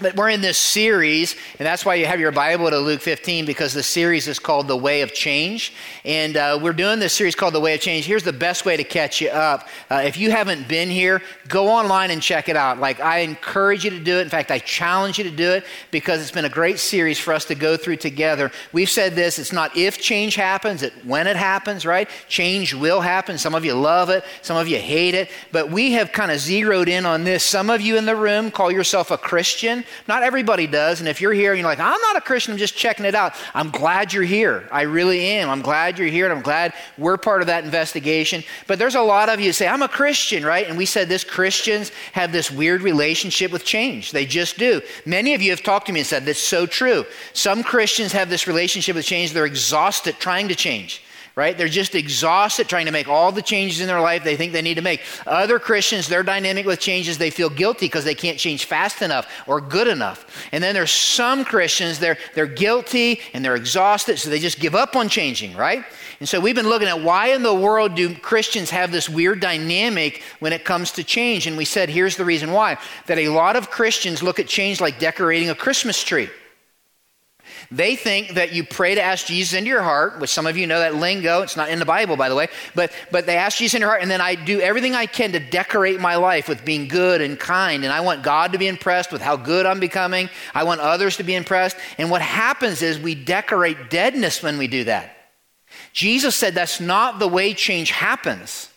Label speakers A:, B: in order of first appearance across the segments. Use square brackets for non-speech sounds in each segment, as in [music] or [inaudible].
A: But we're in this series, and that's why you have your Bible to Luke 15, because the series is called The Way of Change. And uh, we're doing this series called The Way of Change. Here's the best way to catch you up. Uh, if you haven't been here, go online and check it out. Like, I encourage you to do it. In fact, I challenge you to do it because it's been a great series for us to go through together. We've said this it's not if change happens, it's when it happens, right? Change will happen. Some of you love it, some of you hate it. But we have kind of zeroed in on this. Some of you in the room call yourself a Christian. Not everybody does. And if you're here and you're like, I'm not a Christian, I'm just checking it out, I'm glad you're here. I really am. I'm glad you're here and I'm glad we're part of that investigation. But there's a lot of you say, I'm a Christian, right? And we said this Christians have this weird relationship with change. They just do. Many of you have talked to me and said, That's so true. Some Christians have this relationship with change, they're exhausted trying to change right? They're just exhausted trying to make all the changes in their life they think they need to make. Other Christians, their dynamic with changes, they feel guilty because they can't change fast enough or good enough. And then there's some Christians, they're, they're guilty and they're exhausted, so they just give up on changing, right? And so we've been looking at why in the world do Christians have this weird dynamic when it comes to change? And we said here's the reason why that a lot of Christians look at change like decorating a Christmas tree. They think that you pray to ask Jesus into your heart, which some of you know that lingo. It's not in the Bible, by the way. But, but they ask Jesus into your heart, and then I do everything I can to decorate my life with being good and kind. And I want God to be impressed with how good I'm becoming. I want others to be impressed. And what happens is we decorate deadness when we do that. Jesus said that's not the way change happens.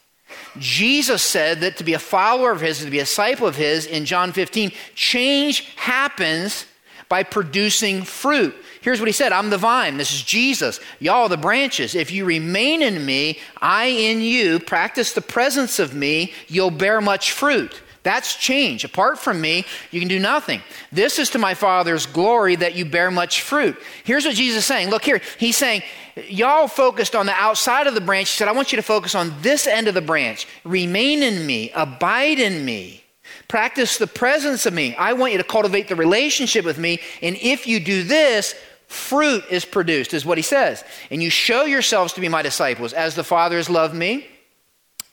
A: Jesus said that to be a follower of his, to be a disciple of his in John 15, change happens by producing fruit. Here's what he said I'm the vine. This is Jesus. Y'all, the branches. If you remain in me, I in you, practice the presence of me, you'll bear much fruit. That's change. Apart from me, you can do nothing. This is to my Father's glory that you bear much fruit. Here's what Jesus is saying. Look here. He's saying, Y'all focused on the outside of the branch. He said, I want you to focus on this end of the branch. Remain in me, abide in me. Practice the presence of me. I want you to cultivate the relationship with me. And if you do this, fruit is produced, is what he says. And you show yourselves to be my disciples. As the Father has loved me,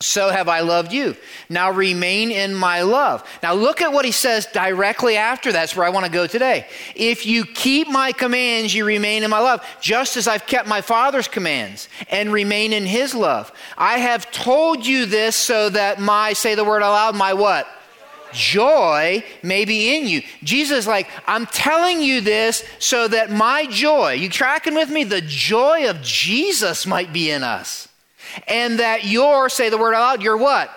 A: so have I loved you. Now remain in my love. Now look at what he says directly after that's where I want to go today. If you keep my commands, you remain in my love, just as I've kept my Father's commands and remain in his love. I have told you this so that my, say the word aloud, my what? Joy may be in you. Jesus like, I'm telling you this so that my joy, you tracking with me? The joy of Jesus might be in us. And that your, say the word aloud, your what?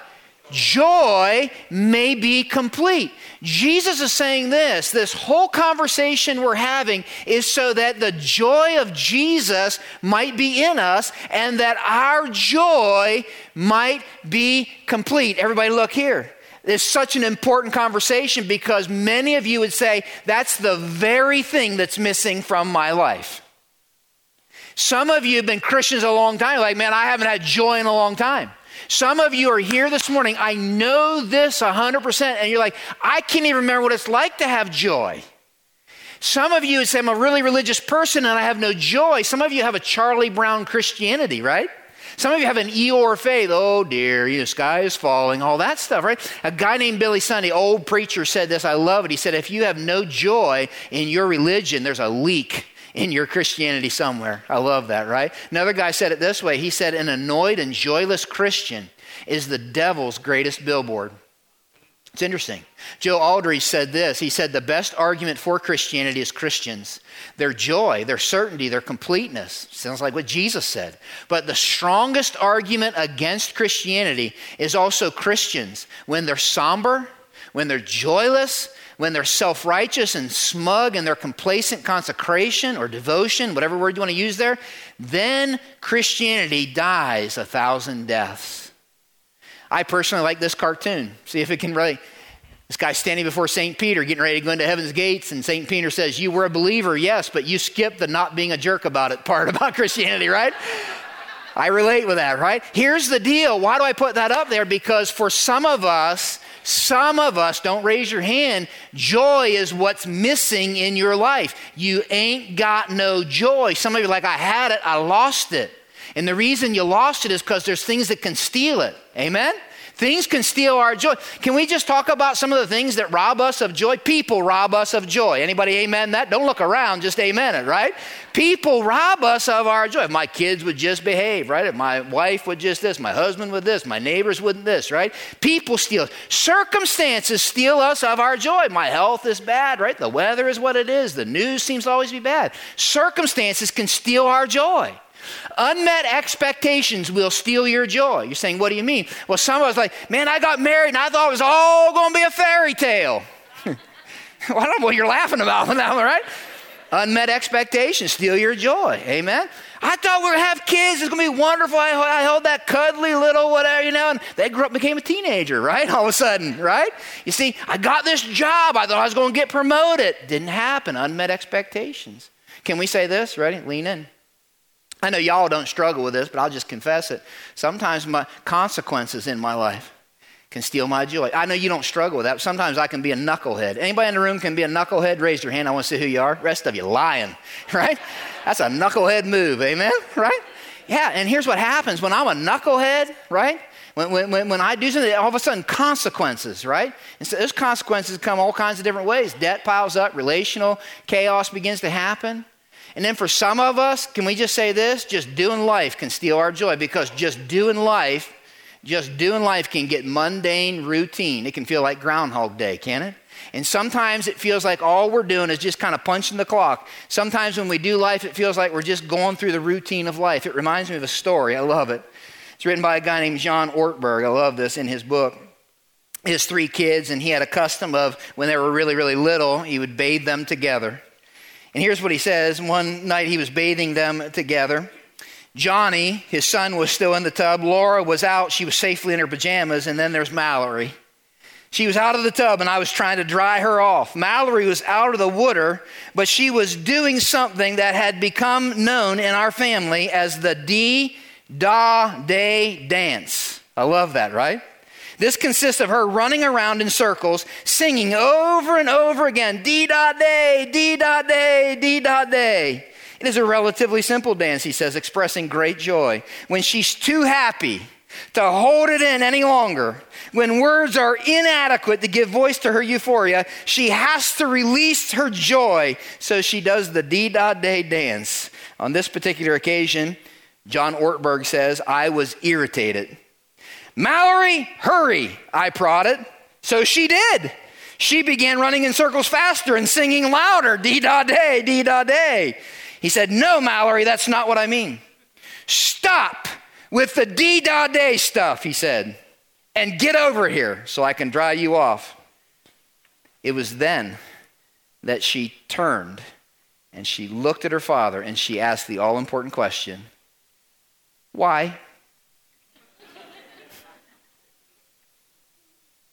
A: Joy may be complete. Jesus is saying this this whole conversation we're having is so that the joy of Jesus might be in us and that our joy might be complete. Everybody, look here. It's such an important conversation because many of you would say, that's the very thing that's missing from my life. Some of you have been Christians a long time, like, man, I haven't had joy in a long time. Some of you are here this morning, I know this 100%, and you're like, I can't even remember what it's like to have joy. Some of you would say, I'm a really religious person and I have no joy. Some of you have a Charlie Brown Christianity, right? Some of you have an Eeyore faith. Oh dear, the sky is falling, all that stuff, right? A guy named Billy Sunday, old preacher, said this. I love it. He said, if you have no joy in your religion, there's a leak in your Christianity somewhere. I love that, right? Another guy said it this way. He said, an annoyed and joyless Christian is the devil's greatest billboard. It's interesting. Joe Aldrich said this. He said, The best argument for Christianity is Christians. Their joy, their certainty, their completeness. Sounds like what Jesus said. But the strongest argument against Christianity is also Christians. When they're somber, when they're joyless, when they're self righteous and smug in their complacent consecration or devotion, whatever word you want to use there, then Christianity dies a thousand deaths. I personally like this cartoon. See if it can really. This guy standing before St. Peter, getting ready to go into heaven's gates, and St. Peter says, You were a believer, yes, but you skipped the not being a jerk about it part [laughs] about Christianity, right? I relate with that, right? Here's the deal. Why do I put that up there? Because for some of us, some of us, don't raise your hand, joy is what's missing in your life. You ain't got no joy. Some of you like, I had it, I lost it. And the reason you lost it is because there's things that can steal it. Amen? Things can steal our joy. Can we just talk about some of the things that rob us of joy? People rob us of joy. Anybody amen that? Don't look around, just amen it, right? People rob us of our joy. If my kids would just behave, right? If my wife would just this, my husband would this, my neighbors wouldn't this, right? People steal. Circumstances steal us of our joy. My health is bad, right? The weather is what it is. The news seems to always be bad. Circumstances can steal our joy. Unmet expectations will steal your joy. You're saying, what do you mean? Well, some of us like, man, I got married and I thought it was all going to be a fairy tale. [laughs] well, I don't know what you're laughing about now, right? Unmet expectations steal your joy. Amen. I thought we to have kids. It's going to be wonderful. I, I held that cuddly little whatever, you know, and they grew up became a teenager, right? [laughs] All of a sudden, right? You see, I got this job. I thought I was going to get promoted. Didn't happen. Unmet expectations. Can we say this? Ready? Lean in. I know y'all don't struggle with this, but I'll just confess it. Sometimes my consequences in my life can steal my joy. I know you don't struggle with that. Sometimes I can be a knucklehead. Anybody in the room can be a knucklehead? Raise your hand. I want to see who you are. Rest of you lying, [laughs] right? That's a knucklehead move, amen? [laughs] Right? Yeah, and here's what happens when I'm a knucklehead, right? When, when, when I do something, all of a sudden consequences, right? And so those consequences come all kinds of different ways. Debt piles up, relational chaos begins to happen. And then for some of us, can we just say this? Just doing life can steal our joy because just doing life, just doing life can get mundane, routine. It can feel like Groundhog Day, can it? And sometimes it feels like all we're doing is just kind of punching the clock. Sometimes when we do life, it feels like we're just going through the routine of life. It reminds me of a story. I love it. It's written by a guy named John Ortberg. I love this in his book. His three kids, and he had a custom of when they were really, really little, he would bathe them together. And here's what he says One night he was bathing them together. Johnny, his son, was still in the tub. Laura was out. She was safely in her pajamas. And then there's Mallory. She was out of the tub, and I was trying to dry her off. Mallory was out of the water, but she was doing something that had become known in our family as the dee da day dance. I love that, right? This consists of her running around in circles, singing over and over again, dee da day, dee da day, day. It is a relatively simple dance, he says, expressing great joy. When she's too happy to hold it in any longer, when words are inadequate to give voice to her euphoria, she has to release her joy. So she does the dee da day dance. On this particular occasion, John Ortberg says, I was irritated. Mallory, hurry, I prodded. So she did. She began running in circles faster and singing louder, dee da day, dee da day. He said, No, Mallory, that's not what I mean. Stop with the dee da day stuff, he said, and get over here so I can dry you off. It was then that she turned and she looked at her father and she asked the all important question Why?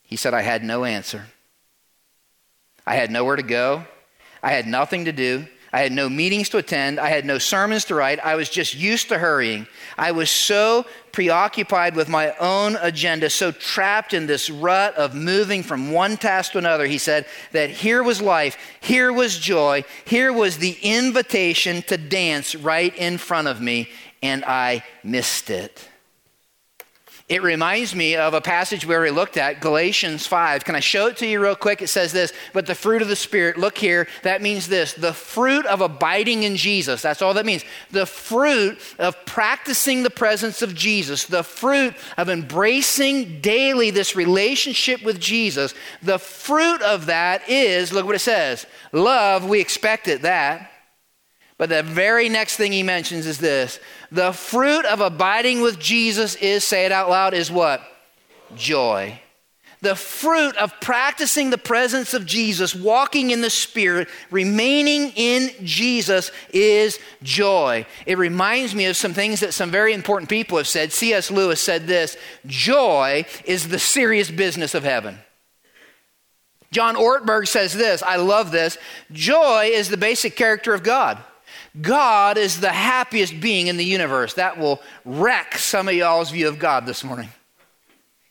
A: He said, I had no answer. I had nowhere to go. I had nothing to do. I had no meetings to attend. I had no sermons to write. I was just used to hurrying. I was so preoccupied with my own agenda, so trapped in this rut of moving from one task to another, he said, that here was life, here was joy, here was the invitation to dance right in front of me, and I missed it. It reminds me of a passage we looked at, Galatians 5. Can I show it to you real quick? It says this, but the fruit of the Spirit, look here, that means this the fruit of abiding in Jesus. That's all that means. The fruit of practicing the presence of Jesus, the fruit of embracing daily this relationship with Jesus. The fruit of that is, look what it says love, we expected that. But the very next thing he mentions is this the fruit of abiding with Jesus is, say it out loud, is what? Joy. The fruit of practicing the presence of Jesus, walking in the Spirit, remaining in Jesus is joy. It reminds me of some things that some very important people have said. C.S. Lewis said this Joy is the serious business of heaven. John Ortberg says this I love this joy is the basic character of God. God is the happiest being in the universe. That will wreck some of y'all's view of God this morning.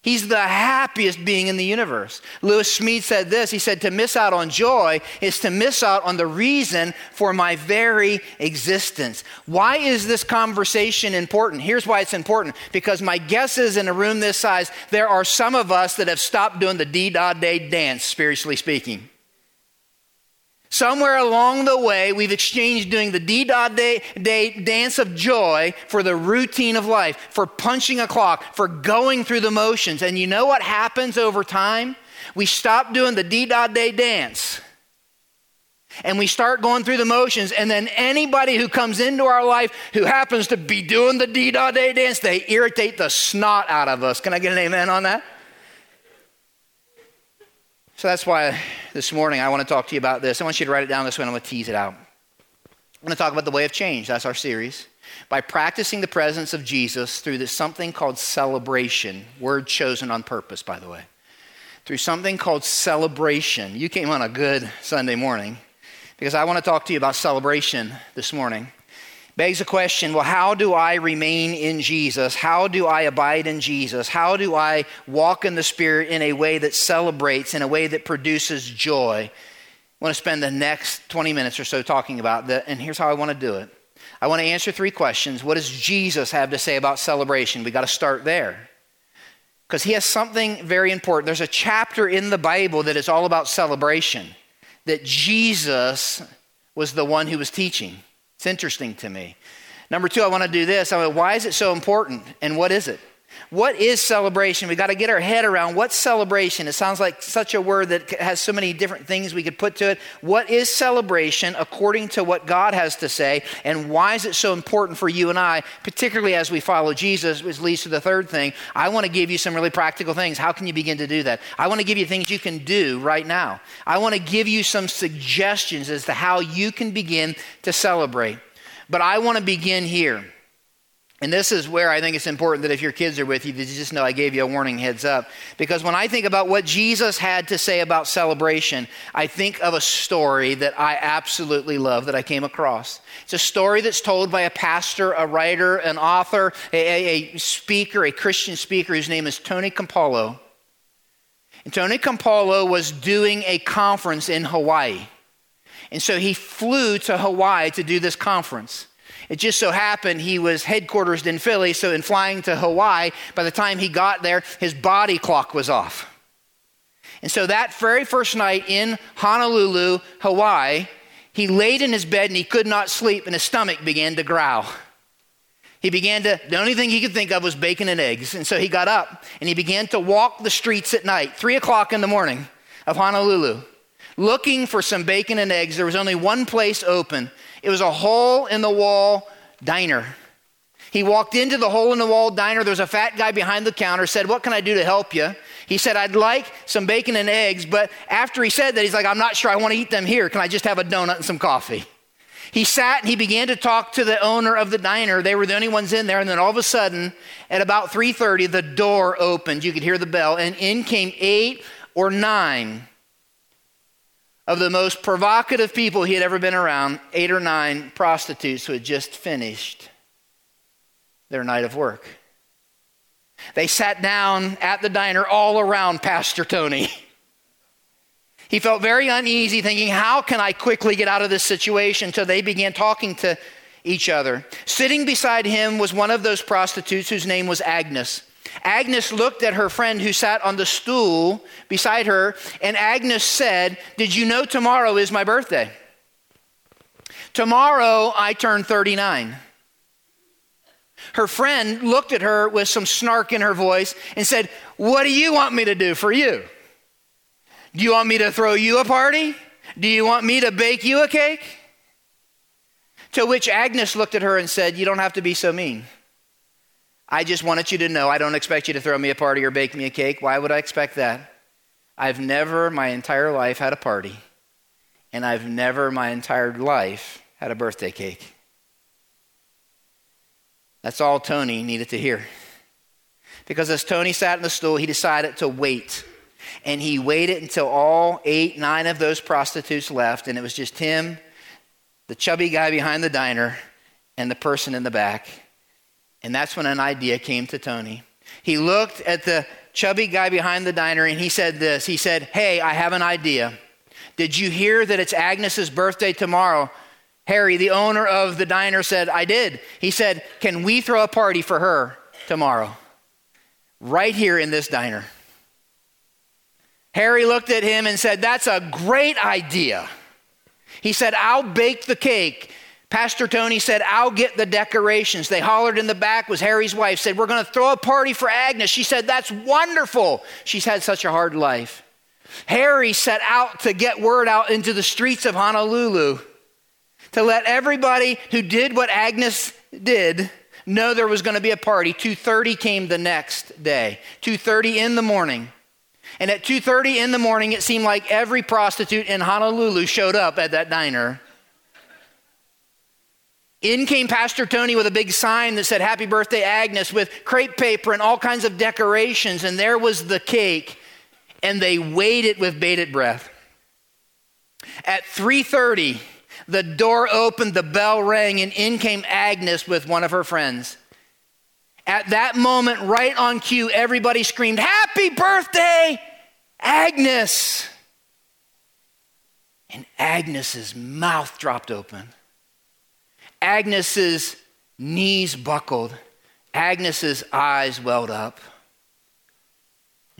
A: He's the happiest being in the universe. Lewis Smedes said this He said, To miss out on joy is to miss out on the reason for my very existence. Why is this conversation important? Here's why it's important because my guess is in a room this size, there are some of us that have stopped doing the D da day dance, spiritually speaking. Somewhere along the way, we've exchanged doing the D day, day dance of joy for the routine of life, for punching a clock, for going through the motions. And you know what happens over time? We stop doing the D day dance and we start going through the motions, and then anybody who comes into our life who happens to be doing the D day dance, they irritate the snot out of us. Can I get an amen on that? So that's why this morning I want to talk to you about this. I want you to write it down this way, and I'm going to tease it out. I'm going to talk about the way of change. That's our series. By practicing the presence of Jesus through this something called celebration, word chosen on purpose, by the way. Through something called celebration. You came on a good Sunday morning because I want to talk to you about celebration this morning begs the question well, how do I remain in Jesus? How do I abide in Jesus? How do I walk in the Spirit in a way that celebrates, in a way that produces joy? I want to spend the next 20 minutes or so talking about that, and here's how I want to do it. I want to answer three questions. What does Jesus have to say about celebration? We got to start there. Because he has something very important. There's a chapter in the Bible that is all about celebration, that Jesus was the one who was teaching. It's interesting to me. Number two, I want to do this. I mean, why is it so important and what is it? What is celebration? We've got to get our head around what's celebration. It sounds like such a word that has so many different things we could put to it. What is celebration according to what God has to say? And why is it so important for you and I, particularly as we follow Jesus, which leads to the third thing? I want to give you some really practical things. How can you begin to do that? I want to give you things you can do right now. I want to give you some suggestions as to how you can begin to celebrate. But I want to begin here. And this is where I think it's important that if your kids are with you, that you just know I gave you a warning heads up. Because when I think about what Jesus had to say about celebration, I think of a story that I absolutely love that I came across. It's a story that's told by a pastor, a writer, an author, a, a speaker, a Christian speaker whose name is Tony Campolo. And Tony Campolo was doing a conference in Hawaii. And so he flew to Hawaii to do this conference. It just so happened he was headquartered in Philly, so in flying to Hawaii, by the time he got there, his body clock was off. And so that very first night in Honolulu, Hawaii, he laid in his bed and he could not sleep, and his stomach began to growl. He began to, the only thing he could think of was bacon and eggs. And so he got up and he began to walk the streets at night, three o'clock in the morning of Honolulu, looking for some bacon and eggs. There was only one place open, it was a hole in the wall diner. He walked into the hole in the wall diner. There was a fat guy behind the counter, said, What can I do to help you? He said, I'd like some bacon and eggs, but after he said that, he's like, I'm not sure I want to eat them here. Can I just have a donut and some coffee? He sat and he began to talk to the owner of the diner. They were the only ones in there. And then all of a sudden, at about 3:30, the door opened. You could hear the bell, and in came eight or nine of the most provocative people he had ever been around, eight or nine prostitutes who had just finished their night of work. They sat down at the diner all around Pastor Tony. He felt very uneasy, thinking, How can I quickly get out of this situation? So they began talking to each other. Sitting beside him was one of those prostitutes whose name was Agnes. Agnes looked at her friend who sat on the stool beside her, and Agnes said, Did you know tomorrow is my birthday? Tomorrow I turn 39. Her friend looked at her with some snark in her voice and said, What do you want me to do for you? Do you want me to throw you a party? Do you want me to bake you a cake? To which Agnes looked at her and said, You don't have to be so mean. I just wanted you to know I don't expect you to throw me a party or bake me a cake. Why would I expect that? I've never my entire life had a party, and I've never my entire life had a birthday cake. That's all Tony needed to hear. Because as Tony sat in the stool, he decided to wait. And he waited until all eight, nine of those prostitutes left, and it was just him, the chubby guy behind the diner, and the person in the back. And that's when an idea came to Tony. He looked at the chubby guy behind the diner, and he said this. He said, Hey, I have an idea. Did you hear that it's Agnes's birthday tomorrow? Harry, the owner of the diner, said, I did. He said, Can we throw a party for her tomorrow? Right here in this diner. Harry looked at him and said, That's a great idea. He said, I'll bake the cake. Pastor Tony said, I'll get the decorations. They hollered in the back, was Harry's wife, said, We're going to throw a party for Agnes. She said, That's wonderful. She's had such a hard life. Harry set out to get word out into the streets of Honolulu to let everybody who did what Agnes did know there was going to be a party. 2:30 came the next day. 2:30 in the morning. And at 2:30 in the morning it seemed like every prostitute in Honolulu showed up at that diner. In came Pastor Tony with a big sign that said Happy Birthday Agnes with crepe paper and all kinds of decorations and there was the cake and they waited with bated breath. At 3:30, the door opened, the bell rang, and in came Agnes with one of her friends. At that moment, right on cue, everybody screamed, Happy birthday, Agnes! And Agnes's mouth dropped open. Agnes's knees buckled. Agnes's eyes welled up.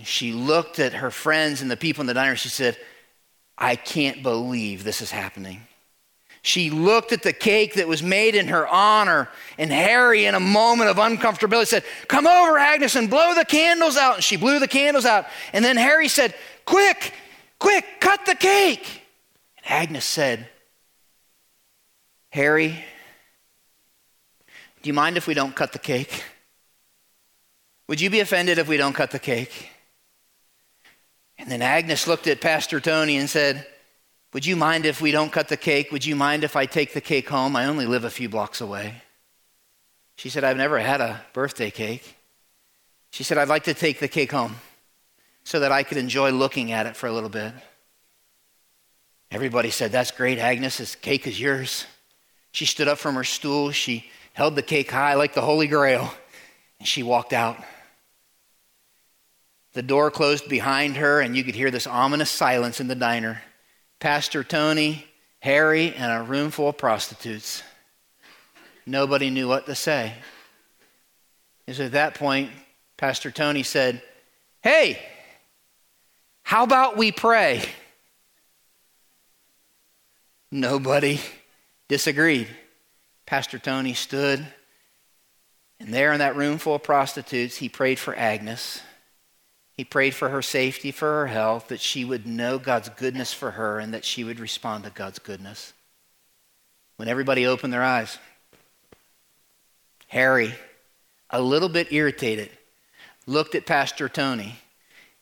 A: She looked at her friends and the people in the diner. She said, I can't believe this is happening. She looked at the cake that was made in her honor, and Harry, in a moment of uncomfortability, said, Come over, Agnes, and blow the candles out. And she blew the candles out. And then Harry said, Quick, quick, cut the cake. And Agnes said, Harry, do you mind if we don't cut the cake? Would you be offended if we don't cut the cake? And then Agnes looked at Pastor Tony and said, Would you mind if we don't cut the cake? Would you mind if I take the cake home? I only live a few blocks away. She said, I've never had a birthday cake. She said, I'd like to take the cake home so that I could enjoy looking at it for a little bit. Everybody said, That's great, Agnes. This cake is yours. She stood up from her stool. She held the cake high like the Holy Grail, and she walked out. The door closed behind her, and you could hear this ominous silence in the diner. Pastor Tony, Harry, and a room full of prostitutes. Nobody knew what to say. Is at that point, Pastor Tony said, Hey, how about we pray? Nobody disagreed. Pastor Tony stood, and there in that room full of prostitutes, he prayed for Agnes. He prayed for her safety, for her health, that she would know God's goodness for her and that she would respond to God's goodness. When everybody opened their eyes, Harry, a little bit irritated, looked at Pastor Tony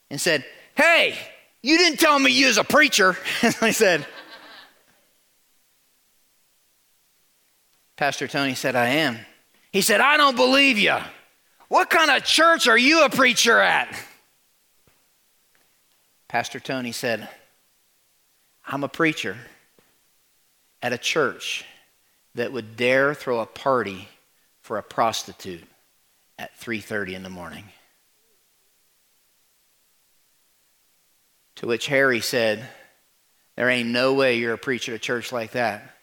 A: and said, Hey, you didn't tell me you was a preacher. [laughs] And I said, Pastor Tony said, I am. He said, I don't believe you. What kind of church are you a preacher at? Pastor Tony said, I'm a preacher at a church that would dare throw a party for a prostitute at 3:30 in the morning. To which Harry said, There ain't no way you're a preacher at a church like that.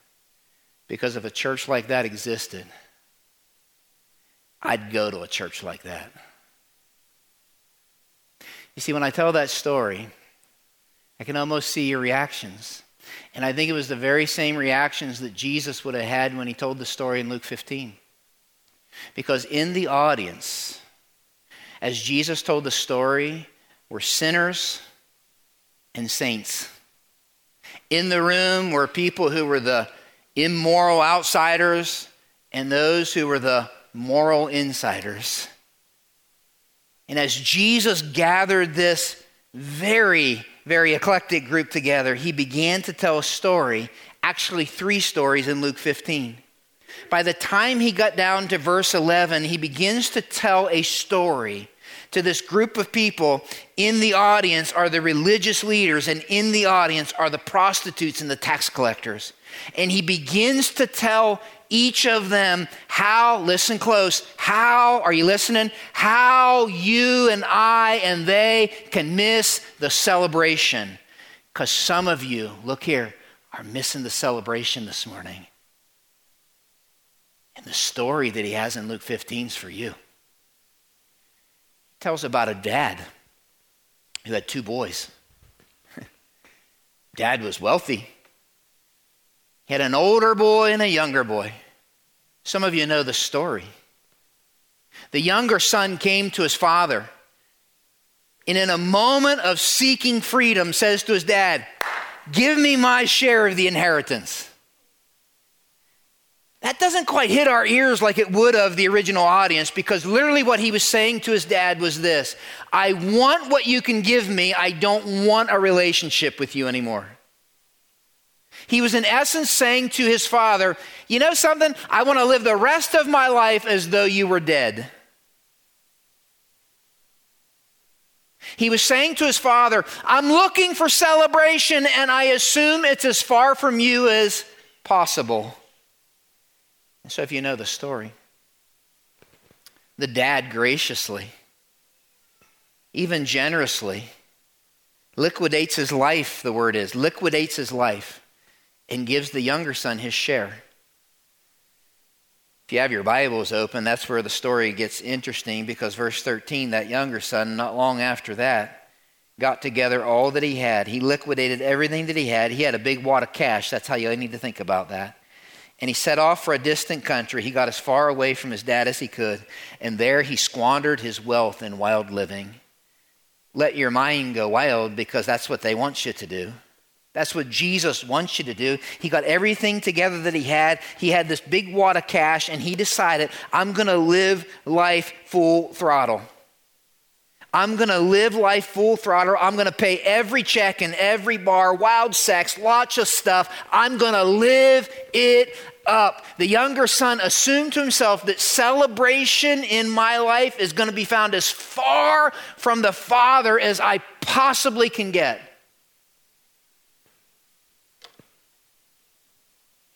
A: Because if a church like that existed, I'd go to a church like that. You see, when I tell that story, I can almost see your reactions. And I think it was the very same reactions that Jesus would have had when he told the story in Luke 15. Because in the audience, as Jesus told the story, were sinners and saints. In the room were people who were the immoral outsiders and those who were the moral insiders. And as Jesus gathered this very, very eclectic group together, he began to tell a story, actually, three stories in Luke 15. By the time he got down to verse 11, he begins to tell a story to this group of people. In the audience are the religious leaders, and in the audience are the prostitutes and the tax collectors. And he begins to tell each of them how, listen close, how, are you listening? How you and I and they can miss the celebration. Because some of you, look here, are missing the celebration this morning. And the story that he has in Luke 15 is for you. He tells about a dad who had two boys. [laughs] dad was wealthy. He had an older boy and a younger boy. Some of you know the story. The younger son came to his father and, in a moment of seeking freedom, says to his dad, Give me my share of the inheritance. That doesn't quite hit our ears like it would of the original audience because literally what he was saying to his dad was this I want what you can give me, I don't want a relationship with you anymore. He was in essence saying to his father, You know something? I want to live the rest of my life as though you were dead. He was saying to his father, I'm looking for celebration, and I assume it's as far from you as possible. And so, if you know the story, the dad graciously, even generously, liquidates his life, the word is, liquidates his life, and gives the younger son his share. If you have your Bibles open, that's where the story gets interesting because verse 13, that younger son, not long after that, got together all that he had. He liquidated everything that he had. He had a big wad of cash. That's how you need to think about that. And he set off for a distant country. He got as far away from his dad as he could, and there he squandered his wealth in wild living. Let your mind go wild because that's what they want you to do. That's what Jesus wants you to do. He got everything together that he had. He had this big wad of cash, and he decided, I'm going to live life full throttle. I'm going to live life full throttle. I'm going to pay every check in every bar, wild sex, lots of stuff. I'm going to live it up. The younger son assumed to himself that celebration in my life is going to be found as far from the father as I possibly can get.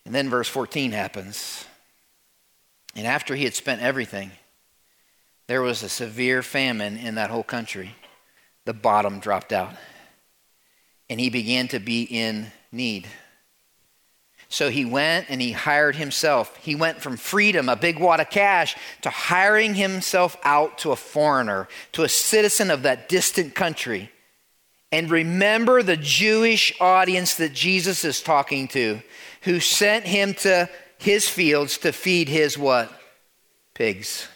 A: And then verse 14 happens. And after he had spent everything, there was a severe famine in that whole country. The bottom dropped out. And he began to be in need. So he went and he hired himself. He went from freedom, a big wad of cash, to hiring himself out to a foreigner, to a citizen of that distant country. And remember the Jewish audience that Jesus is talking to, who sent him to his fields to feed his what? Pigs.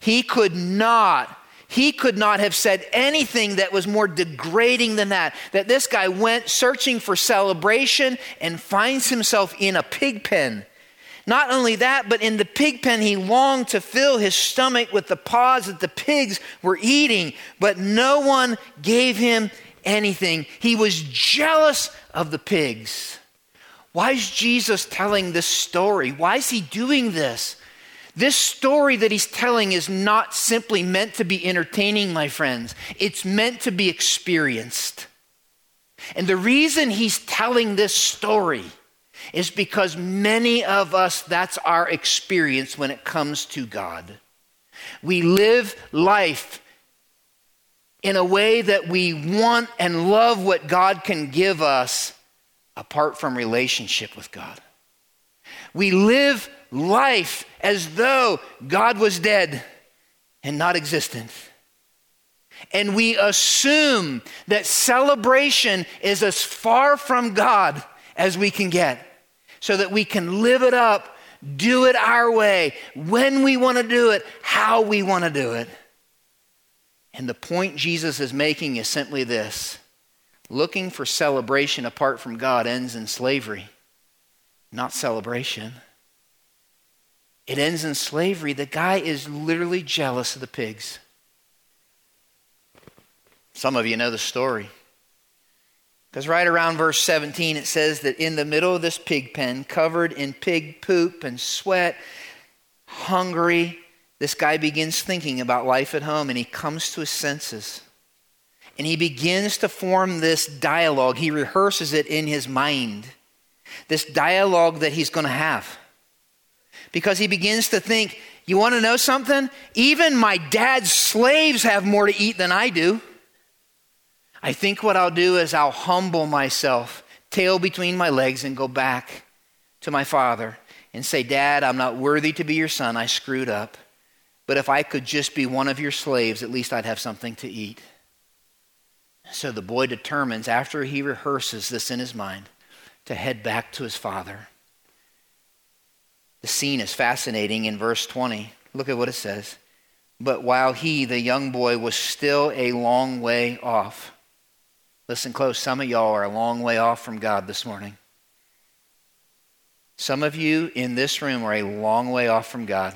A: He could not, he could not have said anything that was more degrading than that. That this guy went searching for celebration and finds himself in a pig pen. Not only that, but in the pig pen, he longed to fill his stomach with the pods that the pigs were eating, but no one gave him anything. He was jealous of the pigs. Why is Jesus telling this story? Why is he doing this? This story that he's telling is not simply meant to be entertaining, my friends. It's meant to be experienced. And the reason he's telling this story is because many of us, that's our experience when it comes to God. We live life in a way that we want and love what God can give us apart from relationship with God. We live life as though God was dead and not existent. And we assume that celebration is as far from God as we can get so that we can live it up, do it our way, when we want to do it, how we want to do it. And the point Jesus is making is simply this looking for celebration apart from God ends in slavery, not celebration. It ends in slavery. The guy is literally jealous of the pigs. Some of you know the story. Because right around verse 17, it says that in the middle of this pig pen, covered in pig poop and sweat, hungry, this guy begins thinking about life at home and he comes to his senses. And he begins to form this dialogue. He rehearses it in his mind, this dialogue that he's going to have. Because he begins to think, you want to know something? Even my dad's slaves have more to eat than I do. I think what I'll do is I'll humble myself, tail between my legs, and go back to my father and say, Dad, I'm not worthy to be your son. I screwed up. But if I could just be one of your slaves, at least I'd have something to eat. So the boy determines, after he rehearses this in his mind, to head back to his father. The scene is fascinating in verse 20. Look at what it says. But while he, the young boy, was still a long way off, listen close, some of y'all are a long way off from God this morning. Some of you in this room are a long way off from God.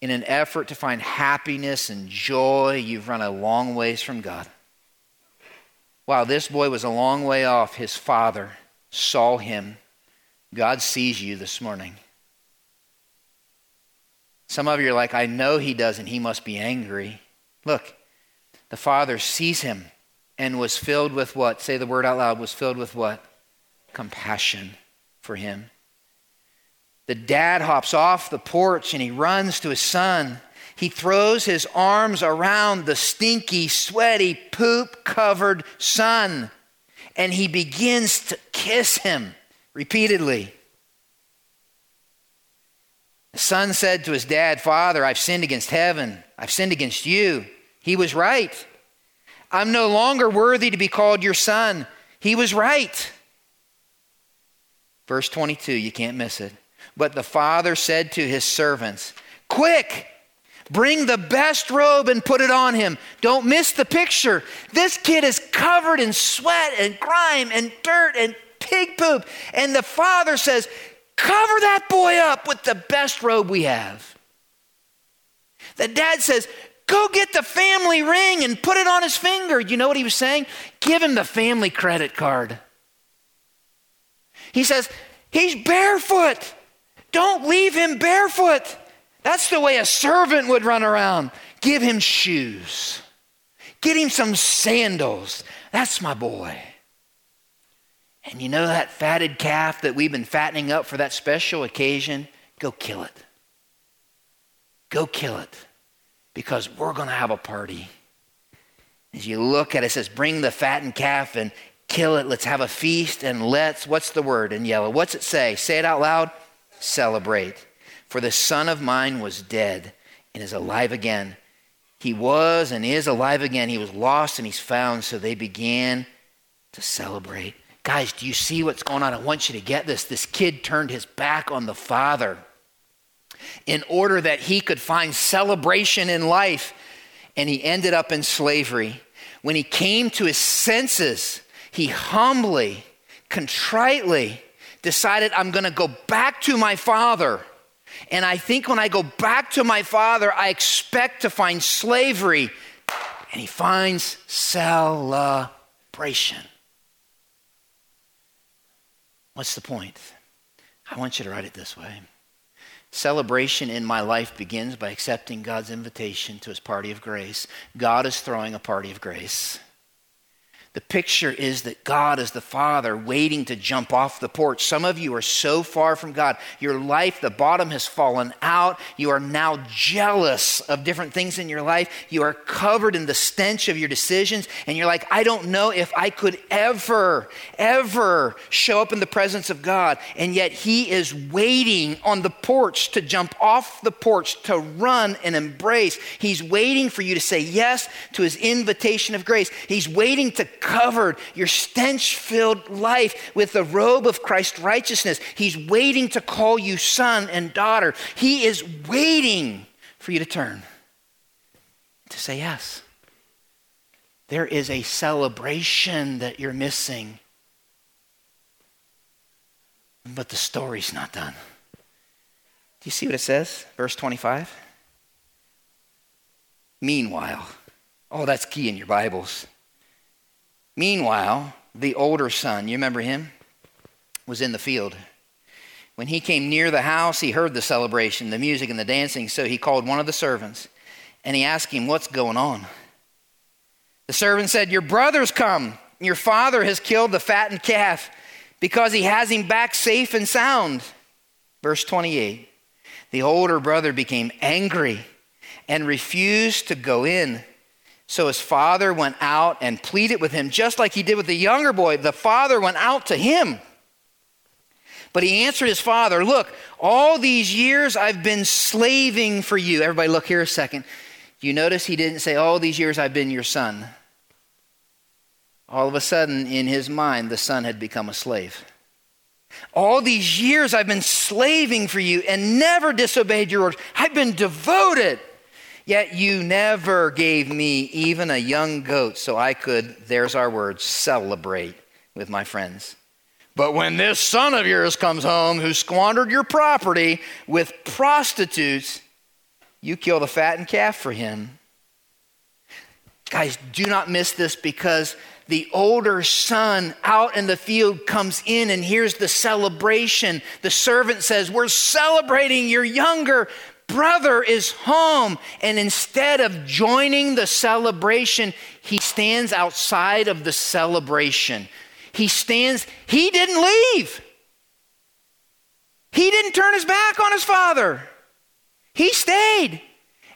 A: In an effort to find happiness and joy, you've run a long ways from God. While this boy was a long way off, his father saw him. God sees you this morning. Some of you are like, I know he doesn't. He must be angry. Look, the father sees him and was filled with what? Say the word out loud. Was filled with what? Compassion for him. The dad hops off the porch and he runs to his son he throws his arms around the stinky, sweaty, poop covered son and he begins to kiss him repeatedly. The son said to his dad, Father, I've sinned against heaven. I've sinned against you. He was right. I'm no longer worthy to be called your son. He was right. Verse 22, you can't miss it. But the father said to his servants, Quick! Bring the best robe and put it on him. Don't miss the picture. This kid is covered in sweat and grime and dirt and pig poop. And the father says, Cover that boy up with the best robe we have. The dad says, Go get the family ring and put it on his finger. You know what he was saying? Give him the family credit card. He says, He's barefoot. Don't leave him barefoot. That's the way a servant would run around. Give him shoes, get him some sandals. That's my boy. And you know that fatted calf that we've been fattening up for that special occasion? Go kill it. Go kill it because we're going to have a party. As you look at it, it says, Bring the fattened calf and kill it. Let's have a feast and let's, what's the word in yellow? What's it say? Say it out loud. Celebrate. For the son of mine was dead and is alive again. He was and is alive again. He was lost and he's found. So they began to celebrate. Guys, do you see what's going on? I want you to get this. This kid turned his back on the father in order that he could find celebration in life, and he ended up in slavery. When he came to his senses, he humbly, contritely decided, I'm going to go back to my father and I think when I go back to my father, I expect to find slavery. And he finds celebration. What's the point? I want you to write it this way. Celebration in my life begins by accepting God's invitation to his party of grace. God is throwing a party of grace. The picture is that God is the Father waiting to jump off the porch. Some of you are so far from God. Your life, the bottom has fallen out. You are now jealous of different things in your life. You are covered in the stench of your decisions. And you're like, I don't know if I could ever, ever show up in the presence of God. And yet He is waiting on the porch to jump off the porch, to run and embrace. He's waiting for you to say yes to His invitation of grace. He's waiting to covered your stench filled life with the robe of Christ's righteousness. He's waiting to call you son and daughter. He is waiting for you to turn, to say yes. There is a celebration that you're missing. But the story's not done. Do you see what it says? Verse 25. Meanwhile, oh, that's key in your Bibles. Meanwhile, the older son, you remember him, was in the field. When he came near the house, he heard the celebration, the music, and the dancing. So he called one of the servants and he asked him, What's going on? The servant said, Your brother's come. Your father has killed the fattened calf because he has him back safe and sound. Verse 28 The older brother became angry and refused to go in. So his father went out and pleaded with him, just like he did with the younger boy. The father went out to him. But he answered his father, Look, all these years I've been slaving for you. Everybody, look here a second. You notice he didn't say, All these years I've been your son. All of a sudden, in his mind, the son had become a slave. All these years I've been slaving for you and never disobeyed your orders. I've been devoted. Yet you never gave me even a young goat so I could, there's our word, celebrate with my friends. But when this son of yours comes home who squandered your property with prostitutes, you kill the fattened calf for him. Guys, do not miss this because the older son out in the field comes in and hears the celebration. The servant says, We're celebrating your younger brother is home. And instead of joining the celebration, he stands outside of the celebration. He stands, he didn't leave. He didn't turn his back on his father. He stayed.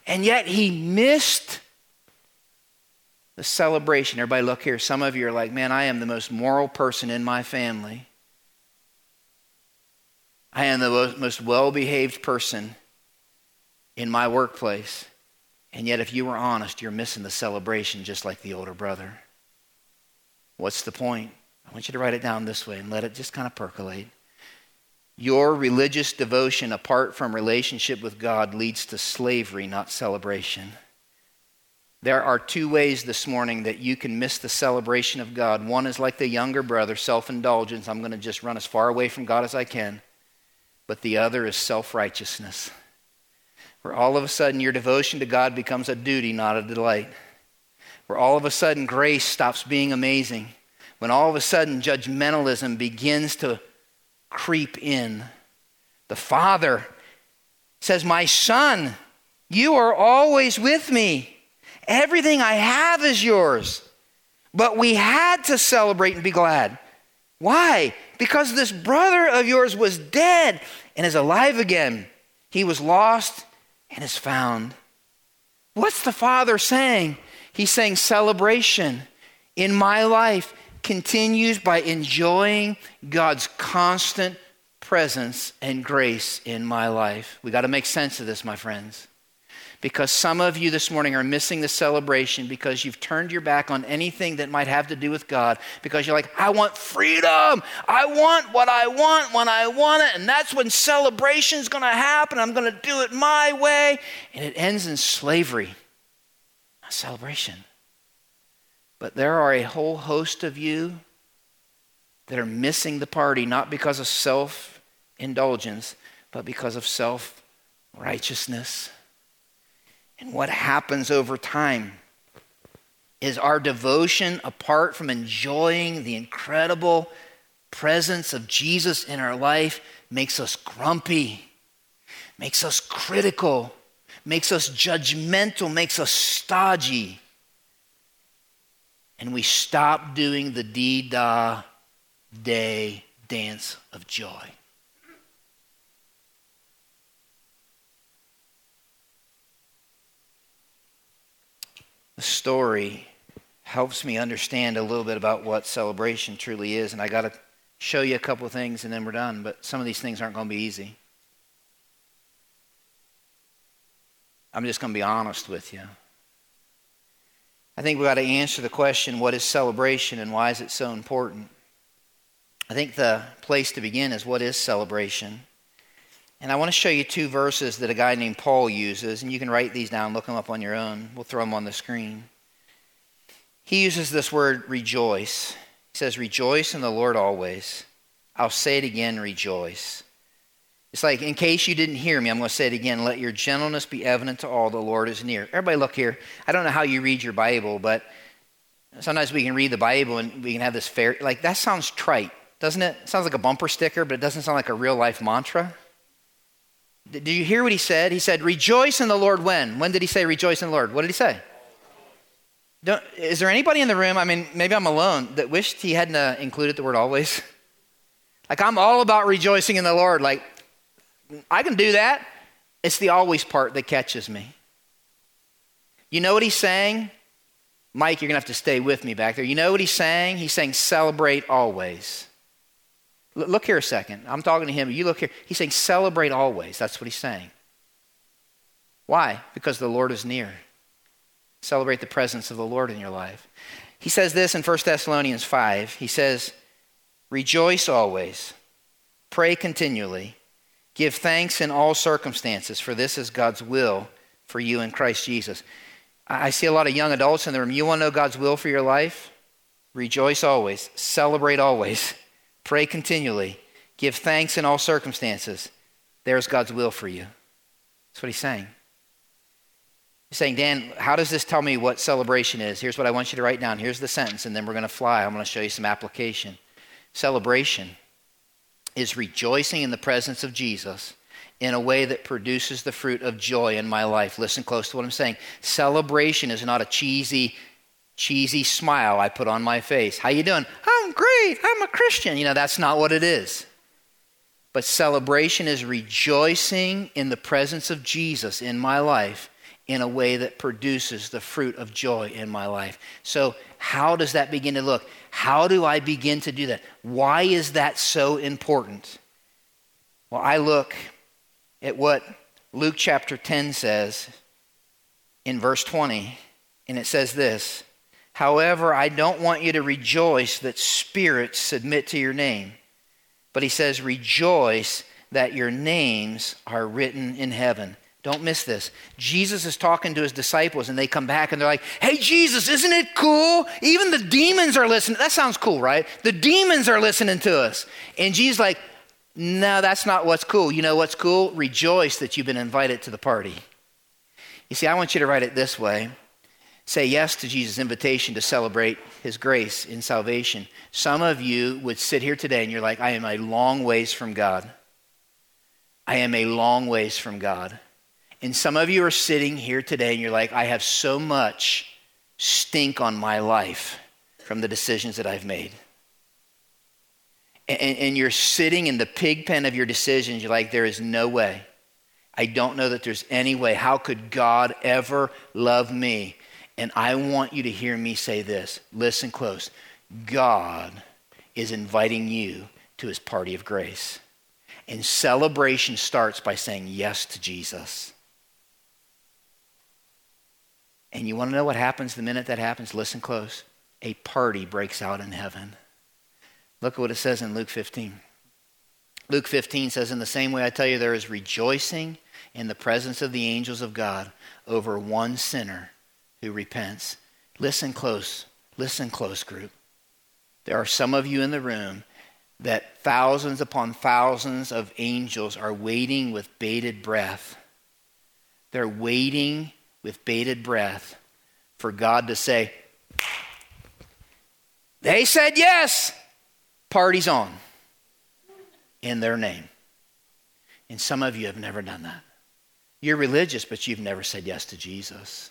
A: And yet he missed the celebration. Everybody, look here. Some of you are like, man, I am the most moral person in my family. I am the most well behaved person in my workplace. And yet, if you were honest, you're missing the celebration just like the older brother. What's the point? I want you to write it down this way and let it just kind of percolate. Your religious devotion apart from relationship with God leads to slavery, not celebration. There are two ways this morning that you can miss the celebration of God. One is like the younger brother, self indulgence. I'm going to just run as far away from God as I can. But the other is self righteousness, where all of a sudden your devotion to God becomes a duty, not a delight. Where all of a sudden grace stops being amazing when all of a sudden judgmentalism begins to creep in. The father says, My son, you are always with me. Everything I have is yours. But we had to celebrate and be glad. Why? Because this brother of yours was dead and is alive again. He was lost and is found. What's the father saying? He's saying celebration in my life continues by enjoying God's constant presence and grace in my life. We got to make sense of this, my friends. Because some of you this morning are missing the celebration because you've turned your back on anything that might have to do with God because you're like, I want freedom. I want what I want when I want it. And that's when celebration's going to happen. I'm going to do it my way. And it ends in slavery, not celebration. But there are a whole host of you that are missing the party, not because of self indulgence, but because of self righteousness. And what happens over time is our devotion, apart from enjoying the incredible presence of Jesus in our life, makes us grumpy, makes us critical, makes us judgmental, makes us stodgy and we stop doing the dee da day dance of joy. The story helps me understand a little bit about what celebration truly is, and I got to show you a couple things and then we're done, but some of these things aren't going to be easy. I'm just going to be honest with you. I think we've got to answer the question what is celebration and why is it so important? I think the place to begin is what is celebration? And I want to show you two verses that a guy named Paul uses, and you can write these down, look them up on your own. We'll throw them on the screen. He uses this word rejoice. He says, Rejoice in the Lord always. I'll say it again, rejoice. It's like, in case you didn't hear me, I'm going to say it again. Let your gentleness be evident to all. The Lord is near. Everybody, look here. I don't know how you read your Bible, but sometimes we can read the Bible and we can have this fair, like, that sounds trite. doesn't it? it? Sounds like a bumper sticker, but it doesn't sound like a real life mantra. Did you hear what he said? He said, Rejoice in the Lord when? When did he say rejoice in the Lord? What did he say? Don't, is there anybody in the room, I mean, maybe I'm alone, that wished he hadn't uh, included the word always? [laughs] Like, I'm all about rejoicing in the Lord. Like, I can do that. It's the always part that catches me. You know what he's saying? Mike, you're going to have to stay with me back there. You know what he's saying? He's saying, celebrate always. Look here a second. I'm talking to him. You look here. He's saying, celebrate always. That's what he's saying. Why? Because the Lord is near. Celebrate the presence of the Lord in your life. He says this in 1 Thessalonians 5. He says, Rejoice always, pray continually, give thanks in all circumstances, for this is God's will for you in Christ Jesus. I see a lot of young adults in the room. You want to know God's will for your life? Rejoice always, celebrate always, [laughs] pray continually, give thanks in all circumstances. There's God's will for you. That's what he's saying. He's saying, Dan, how does this tell me what celebration is? Here's what I want you to write down. Here's the sentence, and then we're going to fly. I'm going to show you some application. Celebration is rejoicing in the presence of Jesus in a way that produces the fruit of joy in my life. Listen close to what I'm saying. Celebration is not a cheesy, cheesy smile I put on my face. How you doing? I'm great. I'm a Christian. You know, that's not what it is. But celebration is rejoicing in the presence of Jesus in my life in a way that produces the fruit of joy in my life. So, how does that begin to look? How do I begin to do that? Why is that so important? Well, I look at what Luke chapter 10 says in verse 20, and it says this However, I don't want you to rejoice that spirits submit to your name, but he says, Rejoice that your names are written in heaven. Don't miss this. Jesus is talking to his disciples, and they come back and they're like, Hey, Jesus, isn't it cool? Even the demons are listening. That sounds cool, right? The demons are listening to us. And Jesus, like, no, that's not what's cool. You know what's cool? Rejoice that you've been invited to the party. You see, I want you to write it this way say yes to Jesus' invitation to celebrate his grace in salvation. Some of you would sit here today and you're like, I am a long ways from God. I am a long ways from God. And some of you are sitting here today and you're like, I have so much stink on my life from the decisions that I've made and, and you're sitting in the pig pen of your decisions, you're like, there is no way. I don't know that there's any way. How could God ever love me? And I want you to hear me say this. Listen close. God is inviting you to his party of grace. And celebration starts by saying yes to Jesus. And you want to know what happens the minute that happens? Listen close. A party breaks out in heaven. Look at what it says in Luke 15. Luke 15 says, In the same way I tell you, there is rejoicing in the presence of the angels of God over one sinner who repents. Listen close. Listen close, group. There are some of you in the room that thousands upon thousands of angels are waiting with bated breath. They're waiting with bated breath for God to say, They said yes. Party's on in their name. And some of you have never done that. You're religious, but you've never said yes to Jesus.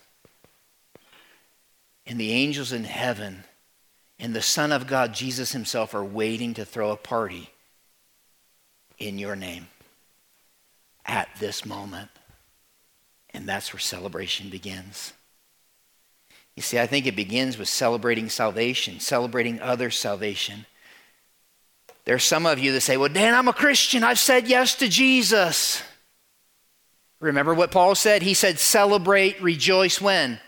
A: And the angels in heaven and the Son of God, Jesus Himself, are waiting to throw a party in your name at this moment. And that's where celebration begins. You see, I think it begins with celebrating salvation, celebrating others' salvation. There's some of you that say, Well, Dan, I'm a Christian. I've said yes to Jesus. Remember what Paul said? He said, Celebrate, rejoice when?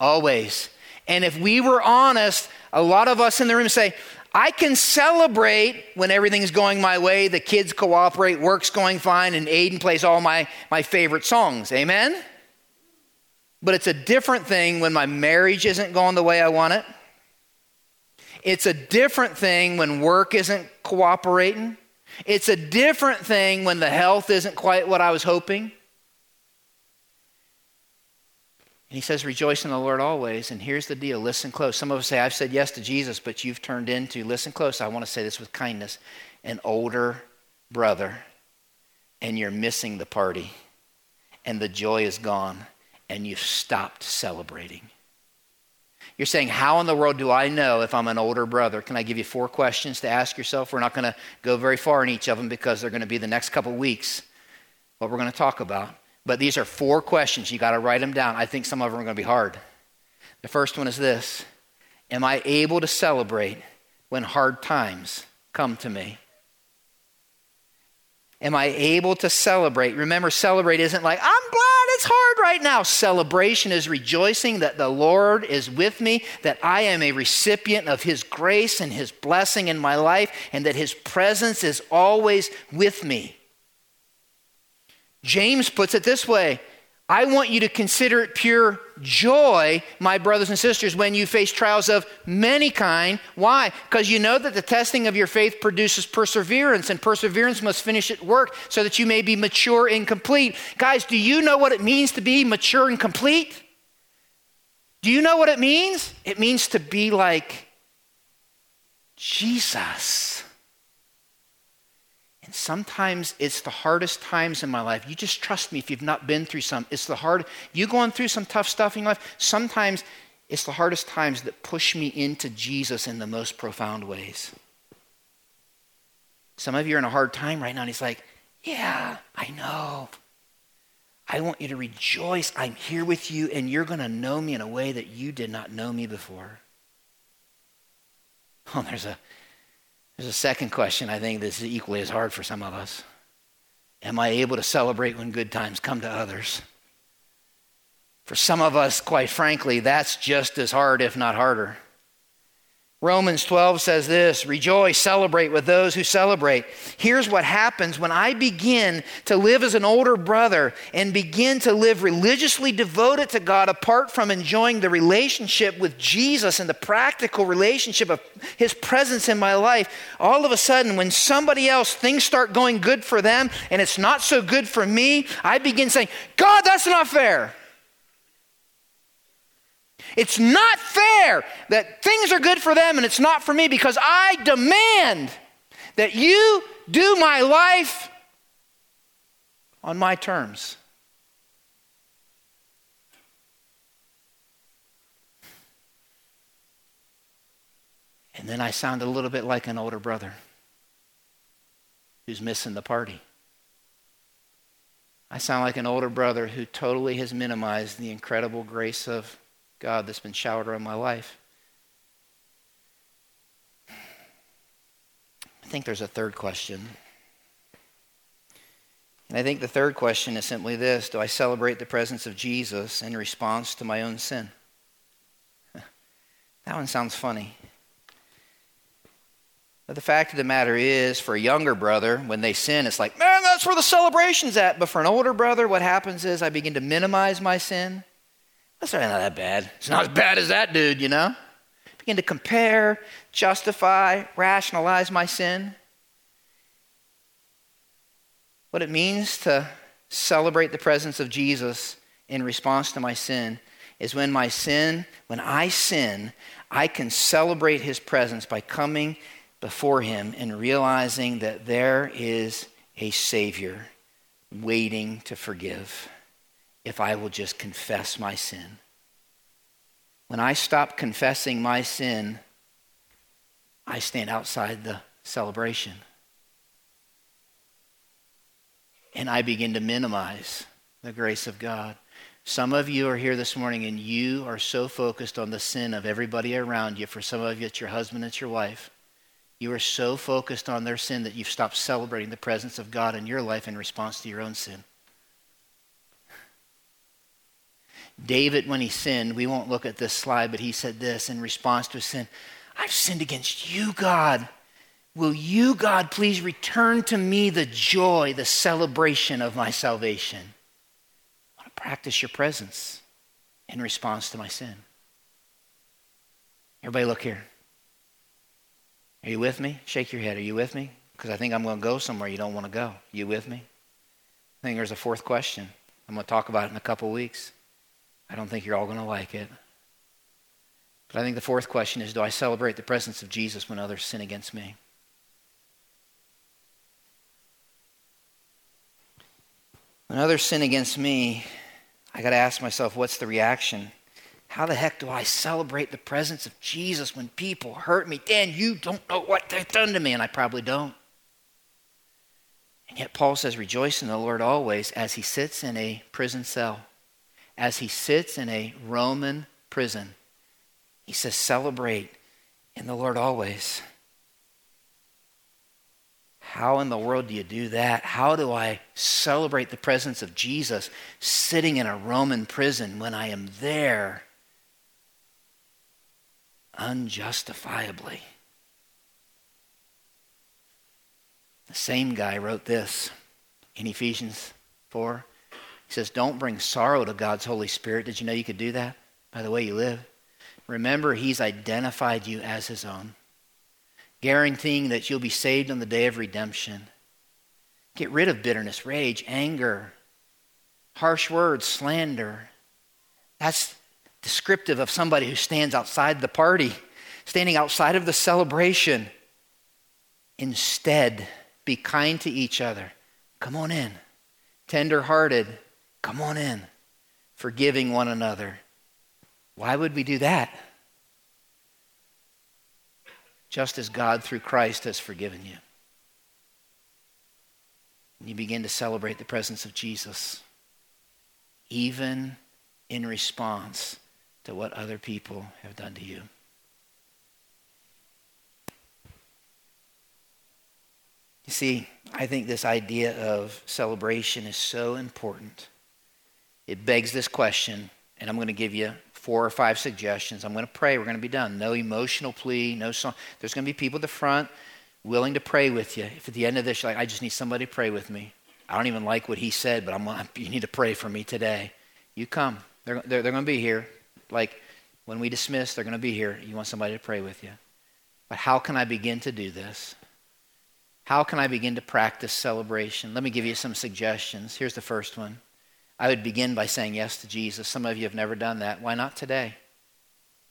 A: Always. And if we were honest, a lot of us in the room say, I can celebrate when everything's going my way, the kids cooperate, work's going fine, and Aiden plays all my, my favorite songs. Amen? But it's a different thing when my marriage isn't going the way I want it. It's a different thing when work isn't cooperating. It's a different thing when the health isn't quite what I was hoping. He says, Rejoice in the Lord always. And here's the deal listen close. Some of us say, I've said yes to Jesus, but you've turned into, listen close. I want to say this with kindness, an older brother, and you're missing the party, and the joy is gone, and you've stopped celebrating. You're saying, How in the world do I know if I'm an older brother? Can I give you four questions to ask yourself? We're not going to go very far in each of them because they're going to be the next couple weeks, what we're going to talk about. But these are four questions. You got to write them down. I think some of them are going to be hard. The first one is this Am I able to celebrate when hard times come to me? Am I able to celebrate? Remember, celebrate isn't like, I'm glad it's hard right now. Celebration is rejoicing that the Lord is with me, that I am a recipient of His grace and His blessing in my life, and that His presence is always with me. James puts it this way I want you to consider it pure joy, my brothers and sisters, when you face trials of many kind. Why? Because you know that the testing of your faith produces perseverance, and perseverance must finish its work so that you may be mature and complete. Guys, do you know what it means to be mature and complete? Do you know what it means? It means to be like Jesus. And sometimes it's the hardest times in my life. You just trust me if you've not been through some. It's the hard, you going through some tough stuff in your life. Sometimes it's the hardest times that push me into Jesus in the most profound ways. Some of you are in a hard time right now, and he's like, Yeah, I know. I want you to rejoice. I'm here with you, and you're going to know me in a way that you did not know me before. [laughs] Oh, there's a there's a second question I think that's equally as hard for some of us. Am I able to celebrate when good times come to others? For some of us, quite frankly, that's just as hard, if not harder. Romans 12 says this Rejoice, celebrate with those who celebrate. Here's what happens when I begin to live as an older brother and begin to live religiously devoted to God apart from enjoying the relationship with Jesus and the practical relationship of His presence in my life. All of a sudden, when somebody else, things start going good for them and it's not so good for me, I begin saying, God, that's not fair. It's not fair that things are good for them and it's not for me because I demand that you do my life on my terms. And then I sound a little bit like an older brother who's missing the party. I sound like an older brother who totally has minimized the incredible grace of God that's been showered on my life. I think there's a third question. And I think the third question is simply this Do I celebrate the presence of Jesus in response to my own sin? [laughs] That one sounds funny. But the fact of the matter is, for a younger brother, when they sin, it's like, man, that's where the celebration's at. But for an older brother, what happens is I begin to minimize my sin. That's really not that bad. It's not as bad as that dude, you know? Begin to compare, justify, rationalize my sin. What it means to celebrate the presence of Jesus in response to my sin is when my sin, when I sin, I can celebrate his presence by coming before him and realizing that there is a Savior waiting to forgive if I will just confess my sin. When I stop confessing my sin, I stand outside the celebration. And I begin to minimize the grace of God. Some of you are here this morning and you are so focused on the sin of everybody around you. For some of you, it's your husband, it's your wife. You are so focused on their sin that you've stopped celebrating the presence of God in your life in response to your own sin. David, when he sinned, we won't look at this slide, but he said this in response to his sin I've sinned against you, God. Will you, God, please return to me the joy, the celebration of my salvation? I want to practice your presence in response to my sin. Everybody, look here. Are you with me? Shake your head. Are you with me? Because I think I'm going to go somewhere you don't want to go. You with me? I think there's a fourth question. I'm going to talk about it in a couple weeks. I don't think you're all going to like it. But I think the fourth question is do I celebrate the presence of Jesus when others sin against me? When others sin against me, I got to ask myself, what's the reaction? How the heck do I celebrate the presence of Jesus when people hurt me? Dan, you don't know what they've done to me, and I probably don't. And yet, Paul says, Rejoice in the Lord always as he sits in a prison cell, as he sits in a Roman prison. He says, Celebrate in the Lord always. How in the world do you do that? How do I celebrate the presence of Jesus sitting in a Roman prison when I am there unjustifiably? The same guy wrote this in Ephesians 4. He says, Don't bring sorrow to God's Holy Spirit. Did you know you could do that by the way you live? Remember, He's identified you as His own guaranteeing that you'll be saved on the day of redemption. Get rid of bitterness, rage, anger, harsh words, slander. That's descriptive of somebody who stands outside the party, standing outside of the celebration. Instead, be kind to each other. Come on in. Tender hearted. Come on in. Forgiving one another. Why would we do that? just as God through Christ has forgiven you. And you begin to celebrate the presence of Jesus, even in response to what other people have done to you. You see, I think this idea of celebration is so important. It begs this question, and I'm going to give you four or five suggestions. I'm going to pray. We're going to be done. No emotional plea, no song. There's going to be people at the front willing to pray with you. If at the end of this, you're like, I just need somebody to pray with me. I don't even like what he said, but I'm, you need to pray for me today. You come. They're, they're, they're going to be here. Like when we dismiss, they're going to be here. You want somebody to pray with you. But how can I begin to do this? How can I begin to practice celebration? Let me give you some suggestions. Here's the first one I would begin by saying yes to Jesus. Some of you have never done that. Why not today?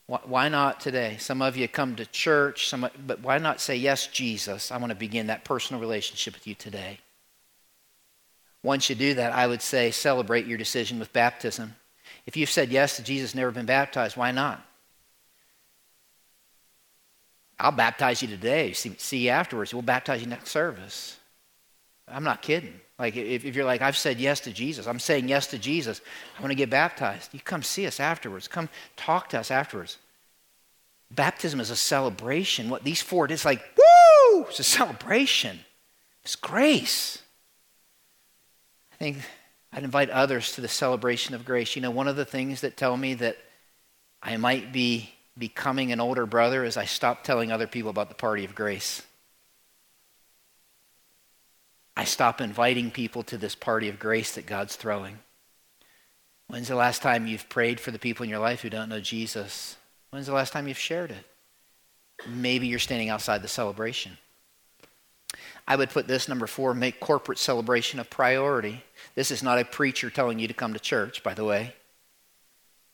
A: Why not today? Some of you come to church, some, but why not say, Yes, Jesus? I want to begin that personal relationship with you today. Once you do that, I would say, celebrate your decision with baptism. If you've said yes to Jesus, never been baptized, why not? I'll baptize you today. See, see you afterwards. We'll baptize you next service. I'm not kidding. Like, if, if, you're like, I've said yes to Jesus, I'm saying yes to Jesus, I want to get baptized. You come see us afterwards. Come talk to us afterwards. Baptism is a celebration. What these four, it's like, woo! It's a celebration. It's grace. I think I'd invite others to the celebration of grace. You know, one of the things that tell me that I might be becoming an older brother is I stop telling other people about the party of grace. I stop inviting people to this party of grace that God's throwing. When's the last time you've prayed for the people in your life who don't know Jesus? When's the last time you've shared it? Maybe you're standing outside the celebration. I would put this number four make corporate celebration a priority. This is not a preacher telling you to come to church, by the way.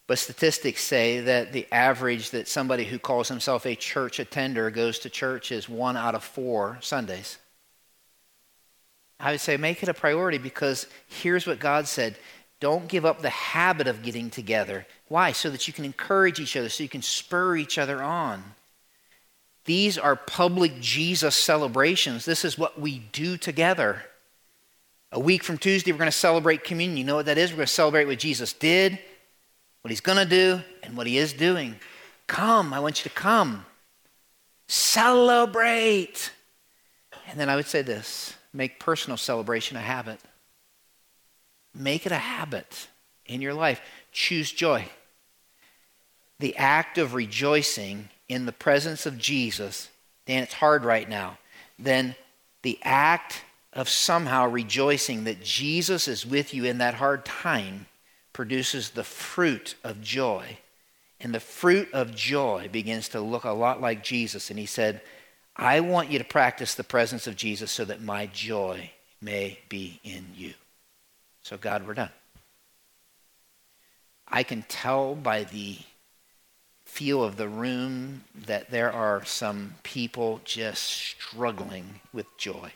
A: But statistics say that the average that somebody who calls himself a church attender goes to church is one out of four Sundays. I would say make it a priority because here's what God said don't give up the habit of getting together. Why? So that you can encourage each other, so you can spur each other on. These are public Jesus celebrations. This is what we do together. A week from Tuesday, we're going to celebrate communion. You know what that is? We're going to celebrate what Jesus did, what he's going to do, and what he is doing. Come. I want you to come. Celebrate. And then I would say this make personal celebration a habit. Make it a habit in your life. Choose joy. The act of rejoicing in the presence of Jesus, Dan, it's hard right now. Then the act of somehow rejoicing that Jesus is with you in that hard time produces the fruit of joy. And the fruit of joy begins to look a lot like Jesus. And he said, I want you to practice the presence of Jesus so that my joy may be in you. So, God, we're done. I can tell by the feel of the room that there are some people just struggling with joy.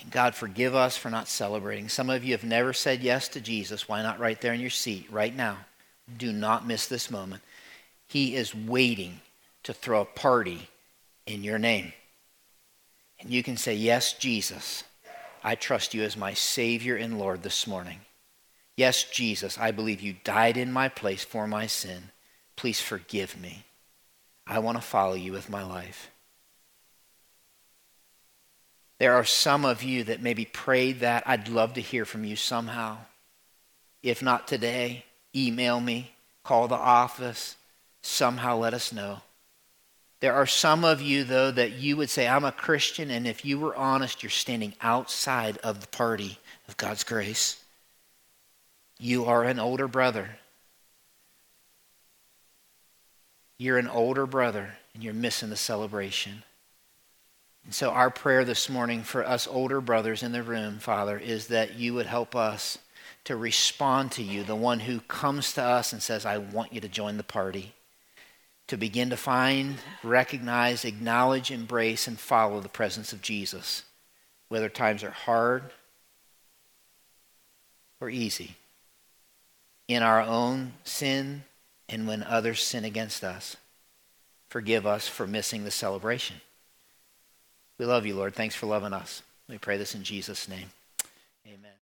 A: And God, forgive us for not celebrating. Some of you have never said yes to Jesus. Why not right there in your seat, right now? Do not miss this moment. He is waiting to throw a party in your name. And you can say, Yes, Jesus, I trust you as my Savior and Lord this morning. Yes, Jesus, I believe you died in my place for my sin. Please forgive me. I want to follow you with my life. There are some of you that maybe prayed that. I'd love to hear from you somehow. If not today, email me, call the office, somehow let us know. There are some of you, though, that you would say, I'm a Christian, and if you were honest, you're standing outside of the party of God's grace. You are an older brother. You're an older brother, and you're missing the celebration. And so, our prayer this morning for us older brothers in the room, Father, is that you would help us to respond to you, the one who comes to us and says, I want you to join the party. To begin to find, recognize, acknowledge, embrace, and follow the presence of Jesus, whether times are hard or easy in our own sin and when others sin against us. Forgive us for missing the celebration. We love you, Lord. Thanks for loving us. We pray this in Jesus' name. Amen.